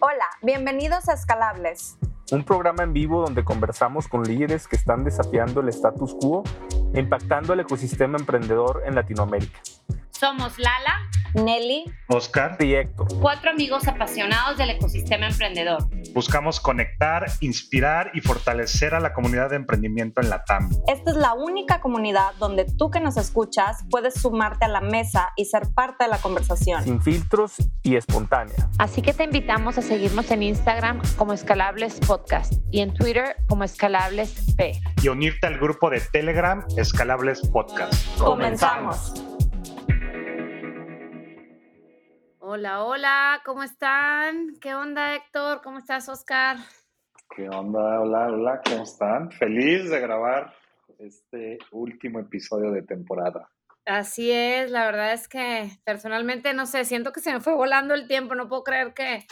Hola, bienvenidos a Escalables. Un programa en vivo donde conversamos con líderes que están desafiando el status quo e impactando el ecosistema emprendedor en Latinoamérica. Somos Lala, Nelly, Oscar y Héctor. cuatro amigos apasionados del ecosistema emprendedor. Buscamos conectar, inspirar y fortalecer a la comunidad de emprendimiento en la TAM. esta es la única comunidad donde tú que nos escuchas puedes sumarte a la mesa y ser parte de la conversación. Sin filtros y espontánea. Así que te invitamos a seguirnos en Instagram como Escalables Podcast y en Twitter como Escalables P. Y unirte al grupo de Telegram Escalables Podcast. Comenzamos. Hola, hola, ¿cómo están? ¿Qué onda, Héctor? ¿Cómo estás, Oscar? ¿Qué onda? Hola, hola, ¿cómo están? Feliz de grabar este último episodio de temporada. Así es, la verdad es que personalmente, no sé, siento que se me fue volando el tiempo, no puedo creer que,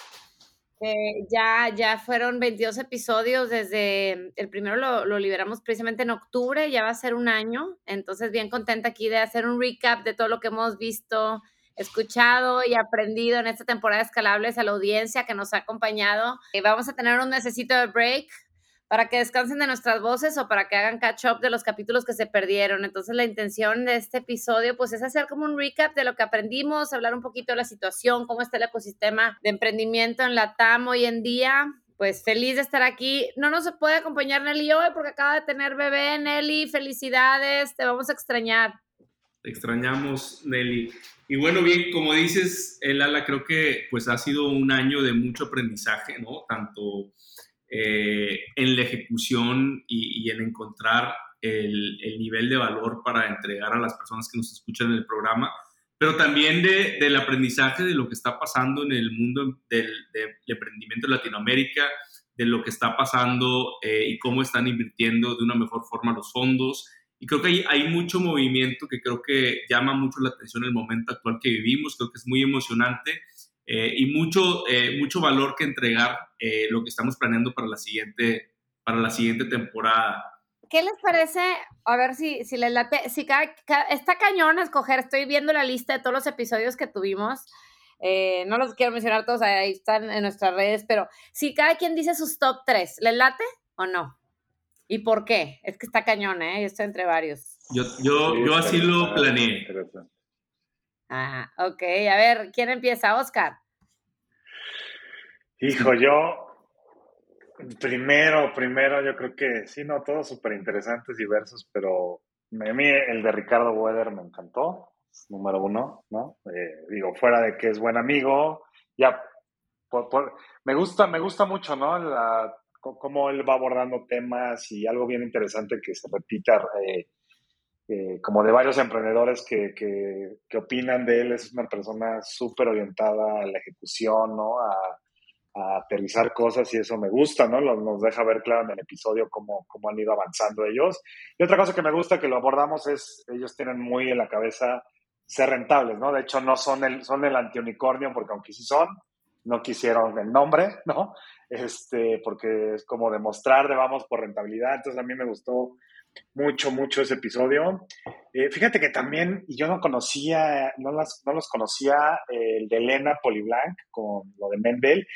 que ya, ya fueron 22 episodios desde, el primero lo, lo liberamos precisamente en octubre, ya va a ser un año, entonces bien contenta aquí de hacer un recap de todo lo que hemos visto, escuchado y aprendido en esta temporada de Escalables a la audiencia que nos ha acompañado. Y vamos a tener un necesito de break para que descansen de nuestras voces o para que hagan catch up de los capítulos que se perdieron. Entonces la intención de este episodio pues es hacer como un recap de lo que aprendimos, hablar un poquito de la situación, cómo está el ecosistema de emprendimiento en la TAM hoy en día. Pues feliz de estar aquí. No nos puede acompañar Nelly hoy porque acaba de tener bebé. Nelly, felicidades, te vamos a extrañar. Te extrañamos, Nelly. Y bueno, bien, como dices, Lala, creo que pues ha sido un año de mucho aprendizaje, ¿no? Tanto eh, en la ejecución y, en encontrar el, el, nivel de valor para entregar a las personas que nos escuchan en el programa, pero también de, del aprendizaje de lo que está pasando en el mundo del, del emprendimiento en Latinoamérica, de lo que está pasando eh, y cómo están invirtiendo de una mejor forma los fondos. Y creo que hay, hay, mucho movimiento que creo que llama mucho la atención en el momento actual que vivimos, creo que es muy emocionante eh, y mucho, eh, mucho valor que entregar eh, lo que estamos planeando para la siguiente, para la siguiente temporada. ¿Qué les parece? A ver si, si les late, si cada, cada, está cañón escoger, estoy viendo la lista de todos los episodios que tuvimos, no los quiero mencionar todos, ahí están en nuestras redes, pero si cada quien dice sus top 3, ¿les late o no? ¿Y por qué? Es que está cañón, ¿eh? Yo estoy entre varios. Yo, yo, sí, yo así lo planeé. Ah, ok. A ver, ¿quién empieza? Oscar. Hijo, yo primero, primero, yo creo que sí, no, todos súper interesantes, diversos, pero a mí el de Ricardo Weather me encantó, número uno, ¿no? Eh, digo, fuera de que es buen amigo, ya, por, por, me gusta, me gusta mucho, ¿no? La, cómo él va abordando temas y algo bien interesante que se repita, eh, eh, como de varios emprendedores que, que, que, opinan de él, es una persona súper orientada a la ejecución, ¿no? A, a, aterrizar cosas y eso me gusta, ¿no? Lo, nos deja ver claro en el episodio cómo, cómo han ido avanzando ellos. Y otra cosa que me gusta que lo abordamos es, ellos tienen muy en la cabeza ser rentables, ¿no? De hecho, no son el, son el antiunicornio, porque aunque sí son, no quisieron el nombre, ¿no? Este, porque es como demostrar de vamos por rentabilidad. Entonces a mí me gustó mucho, mucho ese episodio. Eh, fíjate que también, yo no conocía, no, las, no los conocía, eh, el de Elena Poliblanc con lo de Mendel.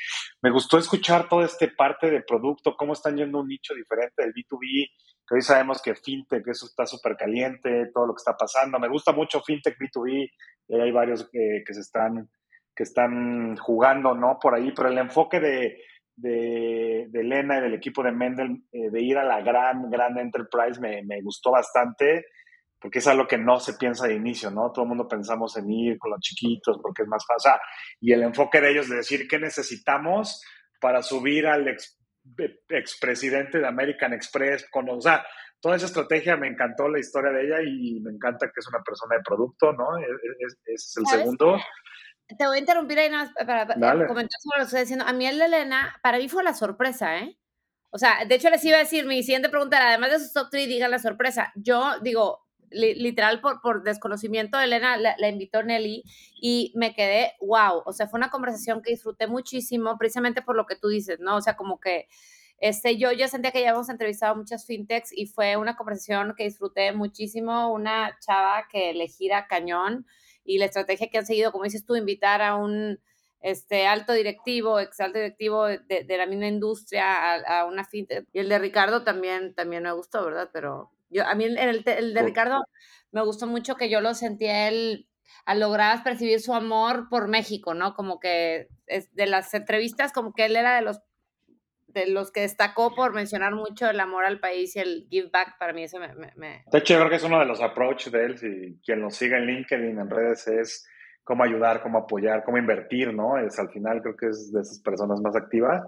Me gustó escuchar toda esta parte de producto, cómo están yendo un nicho diferente del B2B, que hoy sabemos que FinTech, eso está súper caliente, todo lo que está pasando. Me gusta mucho FinTech B2B, eh, hay varios que se están que están jugando, ¿no? Por ahí, pero el enfoque de, de, de Elena y del equipo de Mendel eh, de ir a la gran, gran enterprise me, me, gustó bastante, porque es algo que no se piensa de inicio, ¿no? Todo el mundo pensamos en ir con los chiquitos porque es más fácil. Y el enfoque de ellos de decir qué necesitamos para subir al ex, expresidente de American Express, con, o sea, toda esa estrategia me encantó la historia de ella y me encanta que es una persona de producto, ¿no? Ese es, es el segundo. Te voy a interrumpir ahí nada más para, para comentar sobre lo que estoy diciendo. A mí el de Elena, para mí fue la sorpresa, ¿eh? O sea, de hecho les iba a decir, mi siguiente pregunta era, además de sus top 3, digan la sorpresa. Yo digo, li literal por, por desconocimiento de Elena, la, la, invitó Nelly y me quedé, wow, o sea, fue una conversación que disfruté muchísimo, precisamente por lo que tú dices, ¿no? O sea, como que este, yo ya sentía que ya habíamos entrevistado muchas fintechs y fue una conversación que disfruté muchísimo, una chava que le gira cañón y la estrategia que han seguido, como dices tú, invitar a un este alto directivo, ex alto directivo de, la misma industria a, una fintech. Y el de Ricardo también, también me gustó, ¿verdad? Pero yo, a mí el, el, de Ricardo me gustó mucho que yo lo sentí él, al lograr percibir su amor por México, ¿no? Como que es, de las entrevistas, como que él era de los de los que destacó por mencionar mucho el amor al país y el give back, para mí eso me... me, De hecho, yo creo que es uno de los approaches de él, si quien lo siga en LinkedIn, en redes, es cómo ayudar, cómo apoyar, cómo invertir, ¿no? Es al final creo que es de esas personas más activas.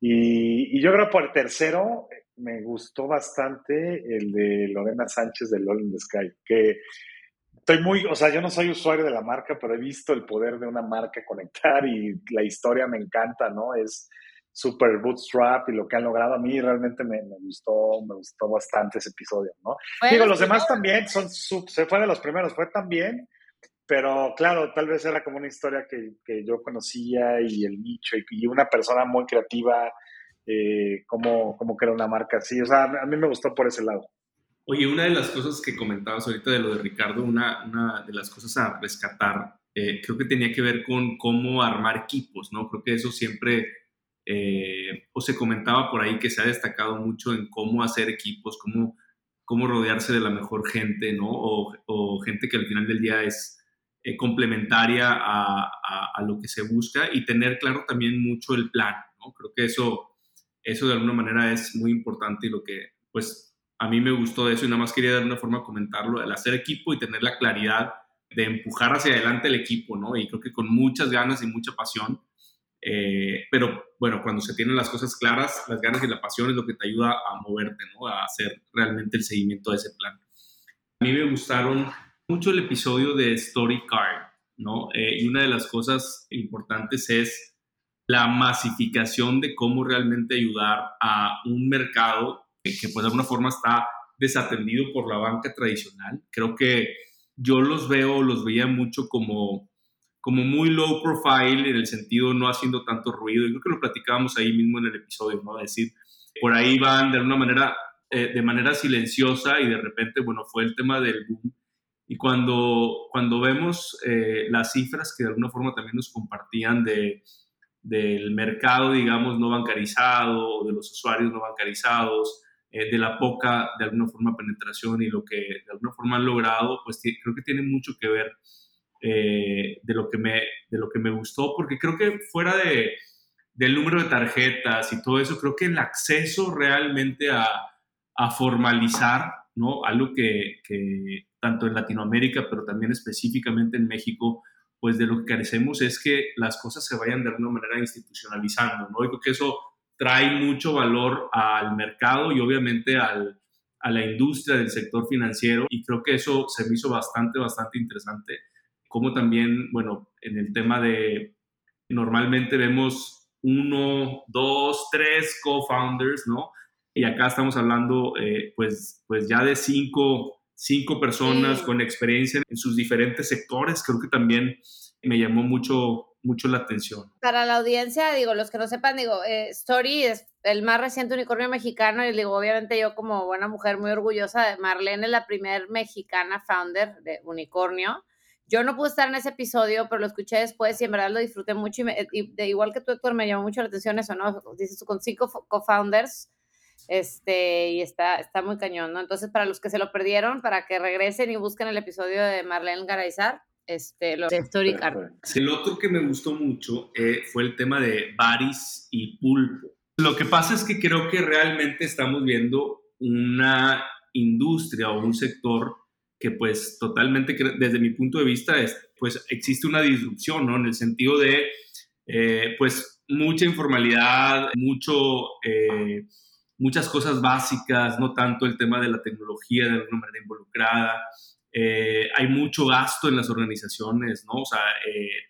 Y, y yo creo por el tercero, me gustó bastante el de Lorena Sánchez de LOL in the Sky, que estoy muy, o sea, yo no soy usuario de la marca, pero he visto el poder de una marca conectar y la historia me encanta, ¿no? Es super bootstrap y lo que han logrado a mí realmente me, me gustó, me gustó bastante ese episodio, ¿no? Digo, los demás también son, se fue de los primeros, fue también, pero claro, tal vez era como una historia que, que yo conocía y el nicho y, una persona muy creativa, eh, como, como que era una marca así, o sea, a mí me gustó por ese lado. Oye, una de las cosas que comentabas ahorita de lo de Ricardo, una, una de las cosas a rescatar, eh, creo que tenía que ver con cómo armar equipos, ¿no? Creo que eso siempre eh, o se comentaba por ahí que se ha destacado mucho en cómo hacer equipos, cómo, cómo rodearse de la mejor gente, ¿no? O, gente que al final del día es eh, complementaria a, a, lo que se busca y tener claro también mucho el plan, ¿no? Creo que eso, eso de alguna manera es muy importante y lo que, pues, a mí me gustó de eso y nada más quería de una forma comentarlo, el hacer equipo y tener la claridad de empujar hacia adelante el equipo, ¿no? Y creo que con muchas ganas y mucha pasión eh, pero bueno, cuando se tienen las cosas claras, las ganas y la pasión es lo que te ayuda a moverte, ¿no? A hacer realmente el seguimiento de ese plan. A mí me gustaron mucho el episodio de Story Card, ¿no? Eh, y una de las cosas importantes es la masificación de cómo realmente ayudar a un mercado que, que pues de alguna forma está desatendido por la banca tradicional. Creo que yo los veo, los veía mucho como como muy low profile en el sentido no haciendo tanto ruido. Y creo que lo platicábamos ahí mismo en el episodio, ¿no? Es decir, por ahí van de alguna manera, eh, de manera silenciosa y de repente, bueno, fue el tema del boom. Y cuando, cuando vemos eh, las cifras que de alguna forma también nos compartían de, del mercado, digamos, no bancarizado, de los usuarios no bancarizados, eh, de la poca, de alguna forma, penetración y lo que de alguna forma han logrado, pues creo que tiene mucho que ver eh, de, lo que me, de lo que me gustó, porque creo que fuera de, del número de tarjetas y todo eso, creo que el acceso realmente a, a formalizar, ¿no? Algo que, que, tanto en Latinoamérica, pero también específicamente en México, pues de lo que carecemos es que las cosas se vayan de alguna manera institucionalizando, ¿no? Y que eso trae mucho valor al mercado y obviamente al, a la industria del sector financiero y creo que eso se me hizo bastante, bastante interesante como también, bueno, en el tema de, normalmente vemos uno, dos, tres co-founders, ¿no? Y acá estamos hablando, eh, pues, pues ya de cinco, cinco personas con experiencia en sus diferentes sectores. Creo que también me llamó mucho, mucho la atención. Para la audiencia, digo, los que no sepan, digo, eh, Story es el más reciente unicornio mexicano y digo, obviamente yo como buena mujer muy orgullosa de Marlene, la primer mexicana founder de unicornio. Yo no pude estar en ese episodio, pero lo escuché después y en verdad lo disfruté mucho. Y, de igual que tú, Héctor, me llamó mucho la atención eso, ¿no? Dices con cinco co-founders este, y está, está muy cañón, ¿no? Entonces, para los que se lo perdieron, para que regresen y busquen el episodio de Marlene Garayzar, este, lo de Story Card. El otro que me gustó mucho eh, fue el tema de Baris y Pulpo. Lo que pasa es que creo que realmente estamos viendo una industria o un sector que pues totalmente, desde mi punto de vista, es, pues existe una disrupción, ¿no? En el sentido de, eh, pues, mucha informalidad, mucho, eh, muchas cosas básicas, no tanto el tema de la tecnología de alguna manera involucrada. Eh, hay mucho gasto en las organizaciones, ¿no? O sea,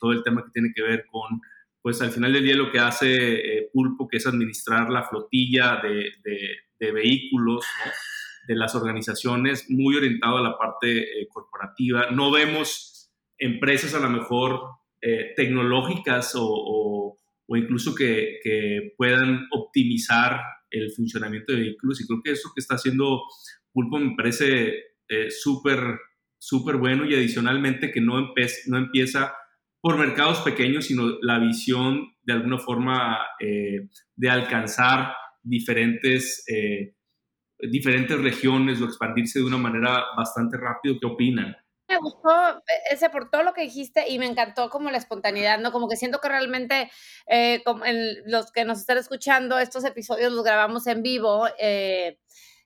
todo el tema que tiene que ver con, pues al final del día lo que hace Pulpo, que es administrar la flotilla de, de, de vehículos, ¿no? De las organizaciones, muy orientado a la parte eh, corporativa. No vemos empresas a lo mejor eh, tecnológicas o, o, incluso que, que, puedan optimizar el funcionamiento de vehículos y creo que eso que está haciendo Pulpo me parece eh, súper, súper bueno y adicionalmente que no, no empieza por mercados pequeños, sino la visión de alguna forma eh, de alcanzar diferentes, diferentes regiones o expandirse de una manera bastante rápido. ¿Qué opinan? Me gustó e, ese por todo lo que dijiste y me encantó como la espontaneidad, ¿no? Como que siento que realmente eh, como los que nos están escuchando, estos episodios los grabamos en vivo. Eh,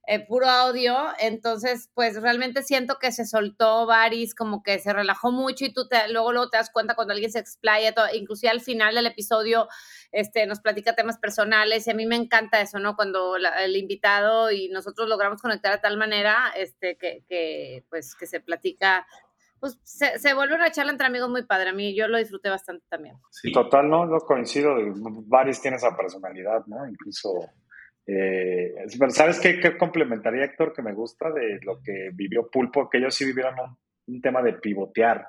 eh, puro audio, entonces pues realmente siento que se soltó Varis, como que se relajó mucho y tú te, luego, luego te das cuenta cuando alguien se explaya, todo, inclusive al final del episodio este, nos platica temas personales y a mí me encanta eso, ¿no? Cuando el invitado y nosotros logramos conectar de tal manera este, que, que pues que se platica pues se, se, vuelve una charla entre amigos muy padre. A mí yo lo disfruté bastante también. Sí. Total, no, no coincido. Varis tiene esa personalidad, ¿no? Incluso eh, ¿Sabes qué, qué, complementaría, Héctor, que me gusta de lo que vivió Pulpo? Que ellos sí vivieron un, tema de pivotear,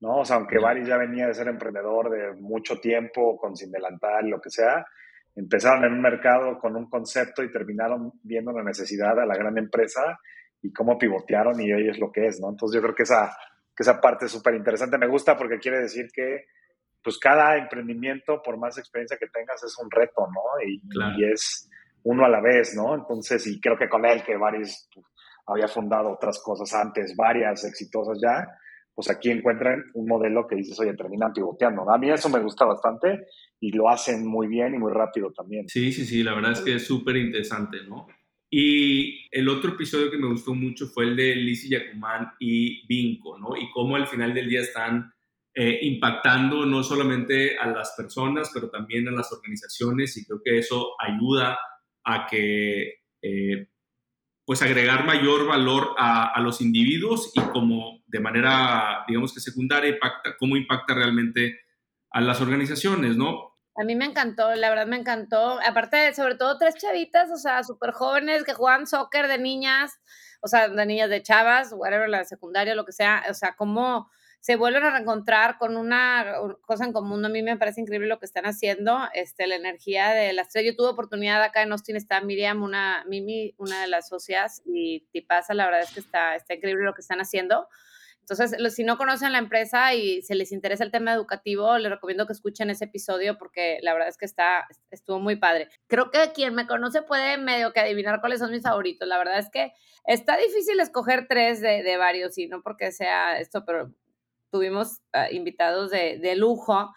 ¿no? O sea, aunque Baris ya venía de ser emprendedor de mucho tiempo, con sin delantal, lo que sea, empezaron en un mercado con un concepto y terminaron viendo la necesidad a la gran empresa y cómo pivotearon y hoy es lo que es, ¿no? Entonces yo creo que esa, que esa parte es súper interesante. Me gusta porque quiere decir que pues cada emprendimiento, por más experiencia que tengas, es un reto, ¿no? Y, y es uno a la vez, ¿no? Entonces, y creo que con él, que varios pues, había fundado otras cosas antes, varias exitosas ya, pues aquí encuentran un modelo que dices, oye, terminan pivoteando. A mí eso me gusta bastante y lo hacen muy bien y muy rápido también. Sí, sí, sí, la verdad es que es súper interesante, ¿no? Y el otro episodio que me gustó mucho fue el de Lizzie Yacumán y Vinco, ¿no? Y cómo al final del día están eh, impactando no solamente a las personas, pero también a las organizaciones y creo que eso ayuda a que, eh, pues agregar mayor valor a, los individuos y como de manera, digamos que secundaria, impacta, cómo impacta realmente a las organizaciones, ¿no? A mí me encantó, la verdad me encantó. Aparte, sobre todo tres chavitas, o sea, súper jóvenes que juegan soccer de niñas, o sea, de niñas de chavas, whatever, la secundaria, lo que sea, o sea, cómo se vuelven a reencontrar con una cosa en común. A mí me parece increíble lo que están haciendo, este, la energía de las tres. Yo tuve oportunidad acá en Austin, está Miriam, una, Mimi, una de las socias, y Tipasa, la verdad es que está, está increíble lo que están haciendo. Entonces, si no conocen la empresa y se les interesa el tema educativo, les recomiendo que escuchen ese episodio porque la verdad es que está, estuvo muy padre. Creo que quien me conoce puede medio que adivinar cuáles son mis favoritos. La verdad es que está difícil escoger tres de, de varios, y no porque sea esto, pero tuvimos ah, invitados de, lujo.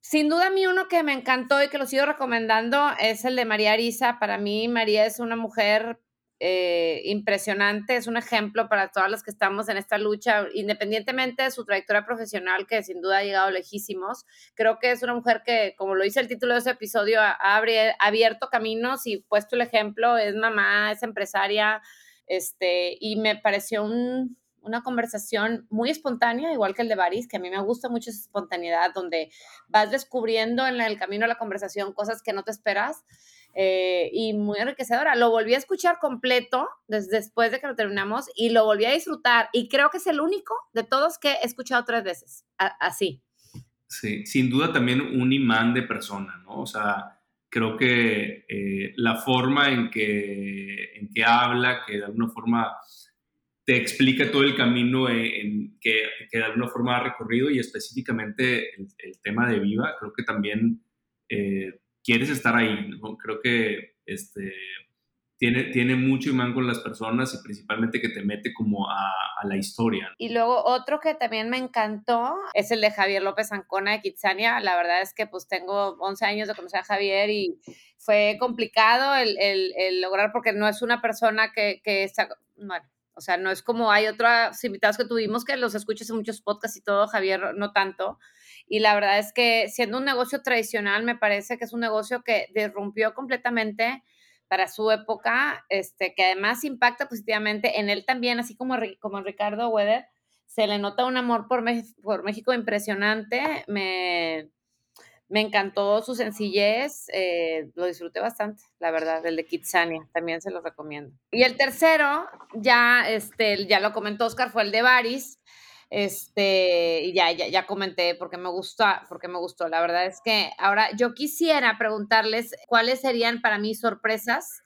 Sin duda a mí uno que me encantó y que lo sigo recomendando es el de María Arisa. Para mí María es una mujer eh, impresionante, es un ejemplo para todas las que estamos en esta lucha, independientemente de su trayectoria profesional, que sin duda ha llegado lejísimos. Creo que es una mujer que, como lo dice el título de ese episodio, ha abierto caminos y puesto el ejemplo, es mamá, es empresaria, este, y me pareció un, una conversación muy espontánea, igual que el de Baris, que a mí me gusta mucho esa espontaneidad, donde vas descubriendo en el camino de la conversación cosas que no te esperas. Eh, y muy enriquecedora. Lo volví a escuchar completo desde después de que lo terminamos y lo volví a disfrutar. Y creo que es el único de todos que he escuchado tres veces, así. Sí, sin duda también un imán de persona, ¿no? O sea, creo que eh, la forma en que, en que habla, que de alguna forma te explica todo el camino en, que, de alguna forma ha recorrido y específicamente el, tema de Viva, creo que también eh, quieres estar ahí. Creo que este, tiene, tiene mucho imán con las personas y principalmente que te mete como a, la historia. Y luego otro que también me encantó es el de Javier López Ancona de Kitsania. La verdad es que pues tengo 11 años de conocer a Javier y fue complicado el, el, el lograr porque no es una persona que, que está, bueno, o sea, no es como hay otros invitados que tuvimos que los escuchas en muchos podcasts y todo, Javier no tanto. Y la verdad es que siendo un negocio tradicional, me parece que es un negocio que derrumpió completamente para su época, este, que además impacta positivamente en él también, así como, como Ricardo Weather, se le nota un amor por, por México impresionante. Me, me encantó su sencillez, eh, lo disfruté bastante, la verdad, el de Kitsania, también se lo recomiendo. Y el tercero, ya, este, ya lo comentó Oscar, fue el de Baris, este, ya, ya, ya comenté porque me gustó, porque me gustó. La verdad es que ahora yo quisiera preguntarles cuáles serían para mí sorpresas,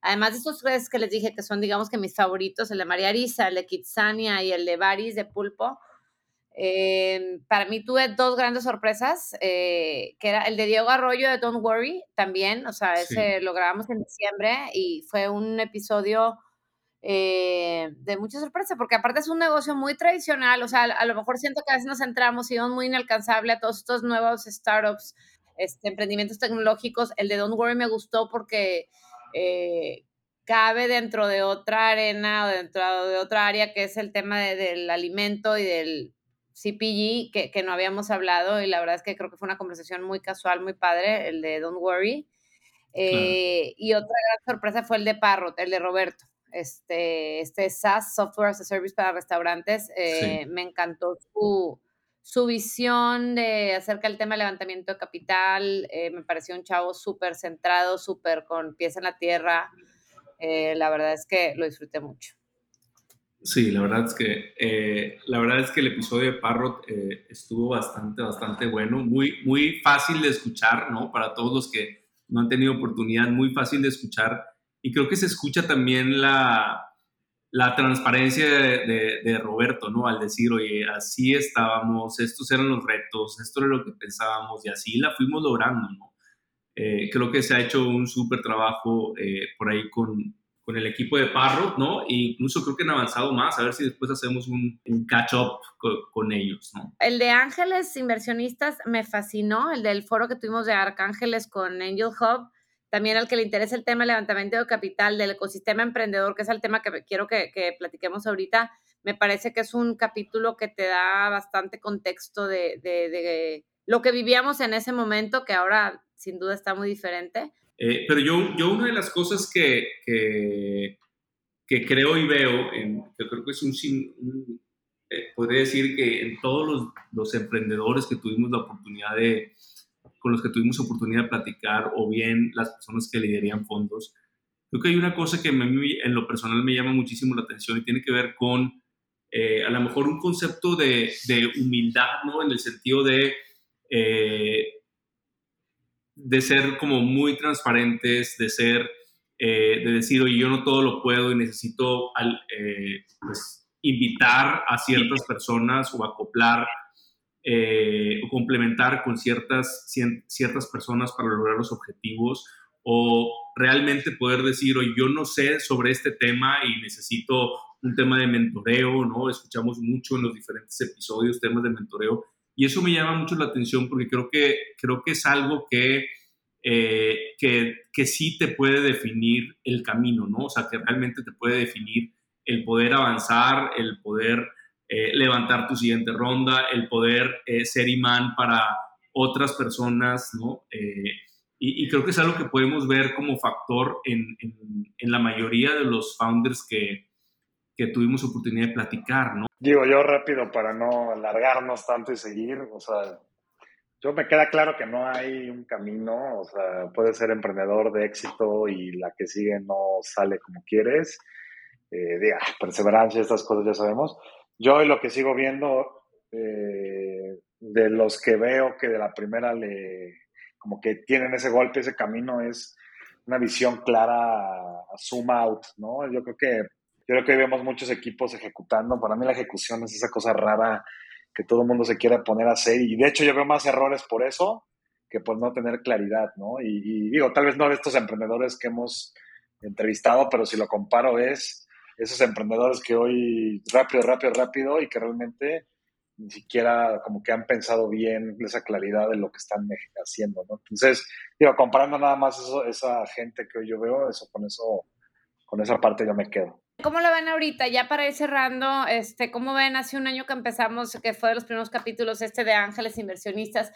además de estos tres que les dije que son, digamos que mis favoritos, el de María Arisa, el de Kitsania y el de Baris de Pulpo Eh, para mí tuve dos grandes sorpresas, eh, que era el de Diego Arroyo de Don't Worry, también, o sea, ese lo grabamos en diciembre y fue un episodio eh, de mucha sorpresa, porque aparte es un negocio muy tradicional, o sea, a, lo mejor siento que a veces nos centramos y es muy inalcanzable a todos estos nuevos startups, este, emprendimientos tecnológicos. El de Don't Worry me gustó porque cabe dentro de otra arena o dentro de otra área que es el tema del alimento y del CPG que, no habíamos hablado y la verdad es que creo que fue una conversación muy casual, muy padre, el de Don't Worry. Eh, y otra gran sorpresa fue el de Parrot, el de Roberto. Este, este SaaS, Software as a Service para restaurantes, eh, me encantó su, su visión de acerca del tema de levantamiento de capital. Eh, me pareció un chavo súper centrado, súper con pies en la tierra. la verdad es que lo disfruté mucho. Sí, la verdad es que, eh, la verdad es que el episodio de Parrot eh, estuvo bastante, bastante bueno, muy, muy fácil de escuchar, ¿no? Para todos los que no han tenido oportunidad, muy fácil de escuchar. Y creo que se escucha también la, la transparencia de, Roberto, ¿no? Al decir, oye, así estábamos, estos eran los retos, esto era lo que pensábamos y así la fuimos logrando, ¿no? Eh, creo que se ha hecho un súper trabajo por ahí con, con el equipo de Parro, ¿no? E incluso creo que han avanzado más, a ver si después hacemos un, catch-up con, ellos, ¿no? El de Ángeles Inversionistas me fascinó, el del foro que tuvimos de Arcángeles con Angel Hub, también al que le interesa el tema del levantamiento de capital, del ecosistema emprendedor, que es el tema que quiero que, platiquemos ahorita, me parece que es un capítulo que te da bastante contexto de, de lo que vivíamos en ese momento, que ahora sin duda está muy diferente eh, pero yo, yo una de las cosas que, que, que creo y veo, en, yo creo que es un, eh, podría decir que en todos los, los, emprendedores que tuvimos la oportunidad de, con los que tuvimos oportunidad de platicar, o bien las personas que liderían fondos, creo que hay una cosa que en lo personal me llama muchísimo la atención y tiene que ver con eh, a lo mejor un concepto de, de, humildad, ¿no? En el sentido de de ser como muy transparentes, de ser, eh, de decir, oye, yo no todo lo puedo y necesito al, eh, pues, invitar a ciertas personas o acoplar eh, o complementar con ciertas, ciertas personas para lograr los objetivos o realmente poder decir, oye, yo no sé sobre este tema y necesito un tema de mentoreo, ¿no? Escuchamos mucho en los diferentes episodios temas de mentoreo y eso me llama mucho la atención porque creo que, creo que es algo que, eh, que, que, sí te puede definir el camino, ¿no? O sea, que realmente te puede definir el poder avanzar, el poder eh, levantar tu siguiente ronda, el poder eh, ser imán para otras personas, ¿no? Y, creo que es algo que podemos ver como factor en, en, en la mayoría de los founders que, que tuvimos oportunidad de platicar, ¿no? Digo yo rápido para no alargarnos tanto y seguir, o sea, yo me queda claro que no hay un camino, o sea, puedes ser emprendedor de éxito y la que sigue no sale como quieres. Eh, diga, perseverancia, estas cosas ya sabemos. Yo lo que sigo viendo, eh, de los que veo que de la primera le, como que tienen ese golpe, ese camino, es una visión clara, zoom out, ¿no? Yo creo que yo creo que vemos muchos equipos ejecutando. Para mí la ejecución es esa cosa rara que todo mundo se quiere poner a hacer. Y de hecho yo veo más errores por eso que por no tener claridad, ¿no? Y, digo, tal vez no de estos emprendedores que hemos entrevistado, pero si lo comparo es esos emprendedores que hoy rápido, rápido, rápido y que realmente ni siquiera como que han pensado bien esa claridad de lo que están haciendo, ¿no? Entonces, digo, comparando nada más eso, esa gente que hoy yo veo, eso con eso, con esa parte yo me quedo. ¿Cómo la ven ahorita? Ya para ir cerrando, este, ¿cómo ven? Hace un año que empezamos, que fue de los primeros capítulos este de Ángeles Inversionistas,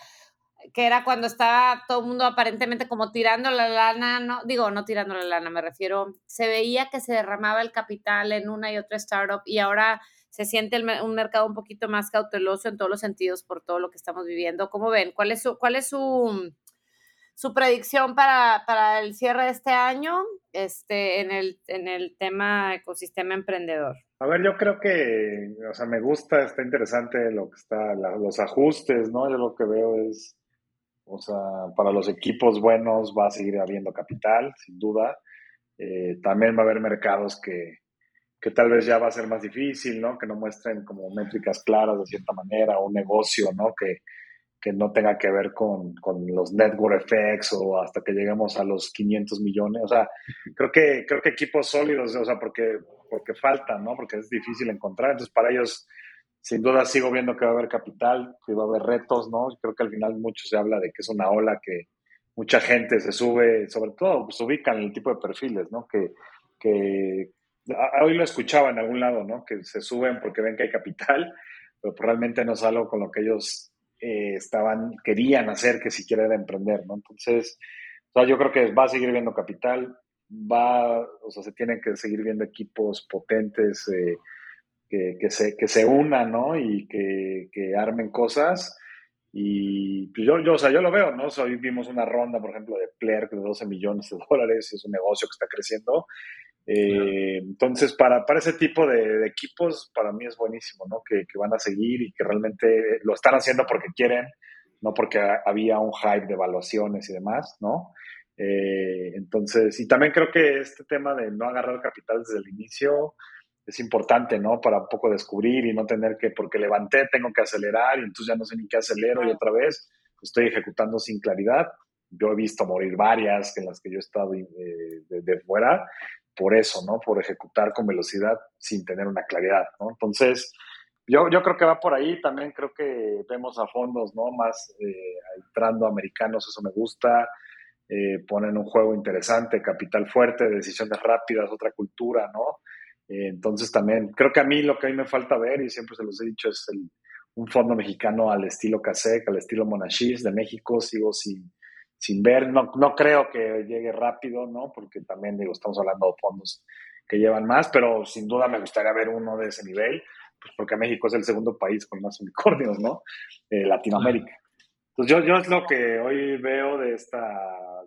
que era cuando estaba todo el mundo aparentemente como tirando la lana, no, digo, no tirando la lana, me refiero, se veía que se derramaba el capital en una y otra startup y ahora se siente un mercado un poquito más cauteloso en todos los sentidos por todo lo que estamos viviendo. ¿Cómo ven? ¿Cuál es su, cuál es su, su predicción para, para, el cierre de este año este, en, el, en el tema ecosistema emprendedor? A ver, yo creo que, o sea, me gusta, está interesante lo que está, los ajustes, ¿no? Yo lo que veo es, o sea, para los equipos buenos va a seguir habiendo capital, sin duda. Eh, también va a haber mercados que, que tal vez ya va a ser más difícil, ¿no? Que no muestren como métricas claras de cierta manera, un negocio, ¿no? Que, que no tenga que ver con, con, los network effects o hasta que lleguemos a los 500 millones. O sea, creo que, creo que equipos sólidos, o sea, porque, porque faltan, ¿no? Porque es difícil encontrar. Entonces, para ellos, sin duda, sigo viendo que va a haber capital, que va a haber retos, ¿no? Creo que al final mucho se habla de que es una ola que mucha gente se sube, sobre todo, se ubican el tipo de perfiles, ¿no? Que, que hoy lo escuchaba en algún lado, ¿no? Que se suben porque ven que hay capital, pero realmente no es algo con lo que ellos eh, estaban, querían hacer que siquiera era emprender, ¿no? Entonces, o sea, yo creo que va a seguir viendo capital, va, o sea, se tienen que seguir viendo equipos potentes eh, que, que, se, que se unan, ¿no? Y que, que armen cosas. Y pues yo, yo, o sea, yo lo veo, ¿no? hoy vimos una ronda, por ejemplo, de Plerk de 12 millones de dólares, es un negocio que está creciendo. Eh, entonces, para, para ese tipo de, equipos, para mí es buenísimo, ¿no? Que, que, van a seguir y que realmente lo están haciendo porque quieren, no porque había un hype de evaluaciones y demás, ¿no? Eh, entonces, y también creo que este tema de no agarrar capital desde el inicio es importante, ¿no? Para un poco descubrir y no tener que, porque levanté, tengo que acelerar y entonces ya no sé ni qué acelero y otra vez estoy ejecutando sin claridad. Yo he visto morir varias en las que yo he estado eh, de, de fuera por eso, ¿no? Por ejecutar con velocidad sin tener una claridad, ¿no? Entonces, yo, yo creo que va por ahí. También creo que vemos a fondos, ¿no? Más eh, entrando americanos, eso me gusta. Eh, ponen un juego interesante, capital fuerte, decisiones rápidas, otra cultura, ¿no? Eh, entonces también creo que a mí lo que a mí me falta ver, y siempre se los he dicho, es el, un fondo mexicano al estilo CASEC, al estilo Monashis de México. Sigo sin, sin ver, no, no creo que llegue rápido, ¿no? Porque también, digo, estamos hablando de fondos que llevan más, pero sin duda me gustaría ver uno de ese nivel, pues porque México es el segundo país con más unicornios, ¿no? Eh, Latinoamérica. Entonces yo, yo es lo que hoy veo de, esta,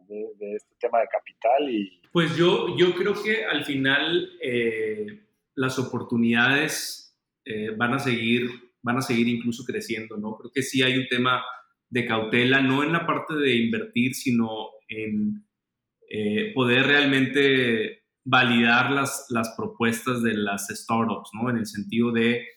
de, este tema de capital y... Pues yo, yo creo que al final eh, las oportunidades eh, van a seguir van a seguir incluso creciendo, ¿no? Creo que sí hay un tema de cautela, no en la parte de invertir, sino en eh, poder realmente validar las, las propuestas de las startups, ¿no? En el sentido de,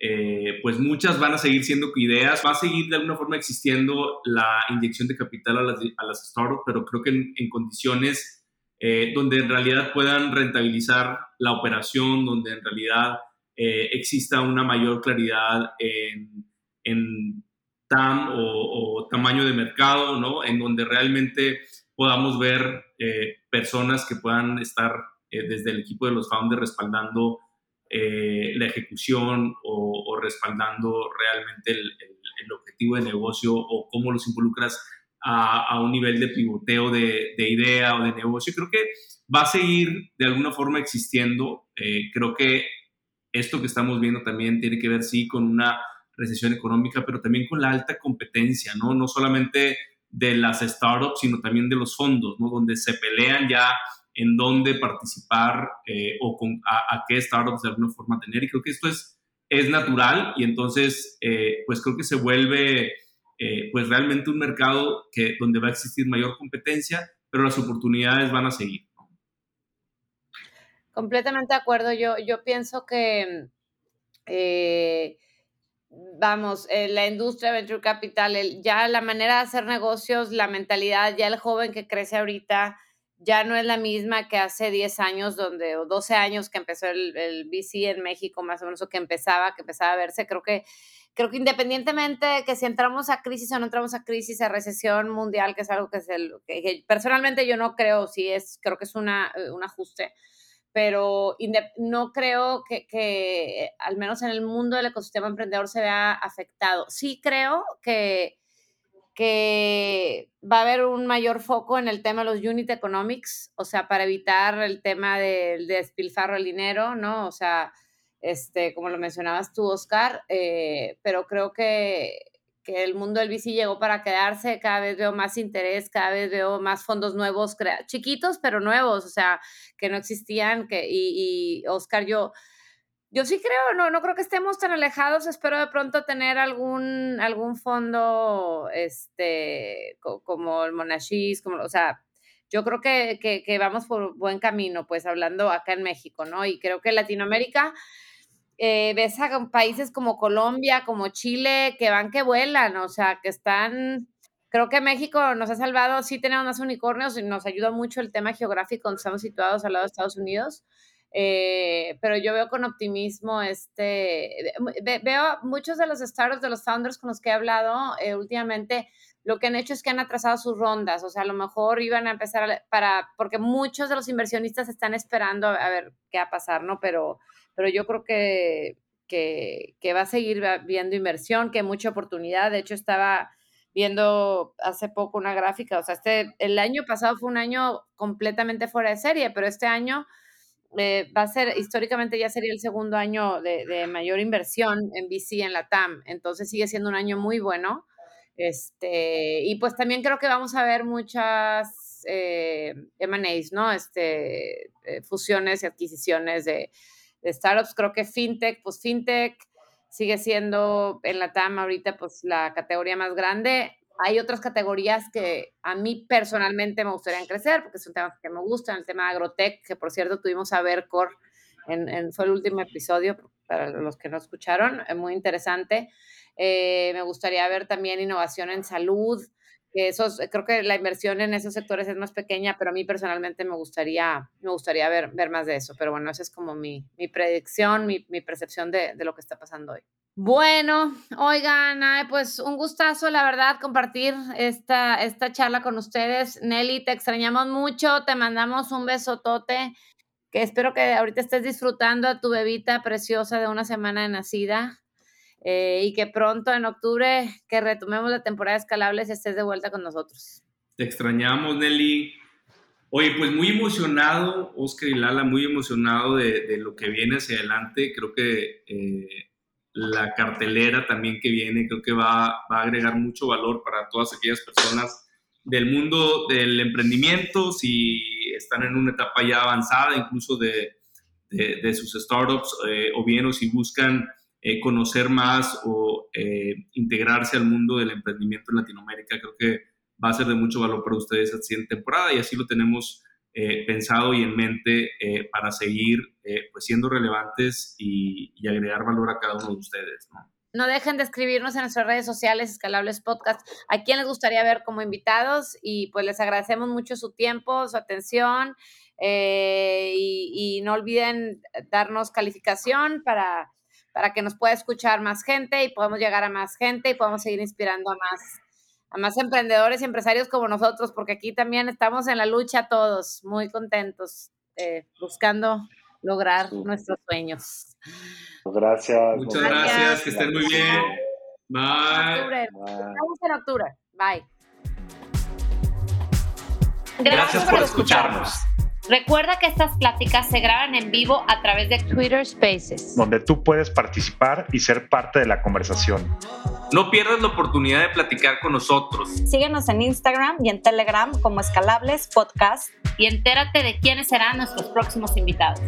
eh, pues muchas van a seguir siendo ideas, va a seguir de alguna forma existiendo la inyección de capital a las, a las startups, pero creo que en, condiciones eh, donde en realidad puedan rentabilizar la operación, donde en realidad exista una mayor claridad en, en TAM o, tamaño de mercado, ¿no? En donde realmente podamos ver eh, personas que puedan estar eh, desde el equipo de los founders respaldando eh, la ejecución o, respaldando realmente el, objetivo de negocio o cómo los involucras a, un nivel de pivoteo de, de, idea o de negocio. Creo que va a seguir de alguna forma existiendo. creo que esto que estamos viendo también tiene que ver, sí, con una recesión económica, pero también con la alta competencia, ¿no? No solamente de las startups, sino también de los fondos, ¿no? Donde se pelean ya en dónde participar eh, o con, a, qué startups de alguna forma tener. Y creo que esto es, es natural y entonces, eh, pues creo que se vuelve, eh, pues realmente un mercado que, donde va a existir mayor competencia, pero las oportunidades van a seguir. Completamente de acuerdo. Yo, yo pienso que vamos, eh, la industria venture capital, ya la manera de hacer negocios, la mentalidad, ya el joven que crece ahorita ya no es la misma que hace 10 años donde, o 12 años que empezó el, el VC en México, más o menos, o que empezaba, que empezaba a verse. Creo que, creo que independientemente de que si entramos a crisis o no entramos a crisis, a recesión mundial, que es algo que, es el, que, personalmente yo no creo, sí es, creo que es una, eh, un ajuste pero no creo que, al menos en el mundo del ecosistema emprendedor se vea afectado. Sí creo que, que va a haber un mayor foco en el tema de los unit economics, o sea, para evitar el tema del despilfarro del dinero, ¿no? O sea, este, como lo mencionabas tú, Oscar, eh, pero creo que que el mundo del bici llegó para quedarse, cada vez veo más interés, cada vez veo más fondos nuevos, chiquitos pero nuevos, o sea, que no existían, que, y, Oscar, yo, yo sí creo, no, no creo que estemos tan alejados, espero de pronto tener algún, algún fondo, este, como el Monashis, como, o sea, yo creo que, que, vamos por buen camino, pues hablando acá en México, ¿no? Y creo que Latinoamérica, eh, ves a países como Colombia, como Chile, que van que vuelan, o sea, que están, creo que México nos ha salvado, sí tenemos más unicornios y nos ayuda mucho el tema geográfico donde estamos situados al lado de Estados Unidos. Eh, pero yo veo con optimismo este, veo muchos de los startups, de los founders con los que he hablado eh, últimamente, lo que han hecho es que han atrasado sus rondas, o sea, a lo mejor iban a empezar para, porque muchos de los inversionistas están esperando a, ver qué va a pasar, ¿no? Pero, pero yo creo que, que, va a seguir viendo inversión, que hay mucha oportunidad. De hecho, estaba viendo hace poco una gráfica, o sea, este, el año pasado fue un año completamente fuera de serie, pero este año eh, va a ser, históricamente ya sería el segundo año de, de, mayor inversión en VC en la TAM, entonces sigue siendo un año muy bueno. Este, y pues también creo que vamos a ver muchas eh, M&As, ¿no? Este, eh, fusiones y adquisiciones de, startups. Creo que FinTech, pues FinTech sigue siendo en la TAM ahorita pues la categoría más grande. Hay otras categorías que a mí personalmente me gustaría crecer porque son temas que me gustan. El tema de agrotech, que por cierto tuvimos a ver en, en, fue el último episodio para los que no escucharon, es muy interesante. Eh, me gustaría ver también innovación en salud. Esos, creo que la inversión en esos sectores es más pequeña, pero a mí personalmente me gustaría, me gustaría ver, ver más de eso. Pero bueno, esa es como mi, mi predicción, mi, mi percepción de, de, lo que está pasando hoy. Bueno, oigan, pues un gustazo, la verdad, compartir esta, esta charla con ustedes. Nelly, te extrañamos mucho, te mandamos un besotote, que espero que ahorita estés disfrutando a tu bebita preciosa de una semana de nacida. Eh, y que pronto en octubre que retomemos la temporada de escalables estés de vuelta con nosotros. Te extrañamos, Nelly. Oye, pues muy emocionado, Oscar y Lala, muy emocionado de, lo que viene hacia adelante. Creo que eh, la cartelera también que viene, creo que va, va, a agregar mucho valor para todas aquellas personas del mundo del emprendimiento, si están en una etapa ya avanzada, incluso de, de, sus startups, eh, o bien o si buscan eh, conocer más o eh, integrarse al mundo del emprendimiento en Latinoamérica. Creo que va a ser de mucho valor para ustedes esta siguiente temporada y así lo tenemos eh, pensado y en mente para seguir pues siendo relevantes y, agregar valor a cada uno de ustedes. ¿no? no dejen de escribirnos en nuestras redes sociales, Escalables Podcast, a quién les gustaría ver como invitados y pues les agradecemos mucho su tiempo, su atención y, y, no olviden darnos calificación para para que nos pueda escuchar más gente y podamos llegar a más gente y podamos seguir inspirando a más, a más emprendedores y empresarios como nosotros, porque aquí también estamos en la lucha todos, muy contentos, eh, buscando lograr nuestros sueños. Gracias. Muchas gracias, que estén muy bien. Bye. Estamos en octubre. Bye. Gracias, por escucharnos. Recuerda que estas pláticas se graban en vivo a través de Twitter Spaces, donde tú puedes participar y ser parte de la conversación. No pierdas la oportunidad de platicar con nosotros. Síguenos en Instagram y en Telegram como Escalables Podcast y entérate de quiénes serán nuestros próximos invitados.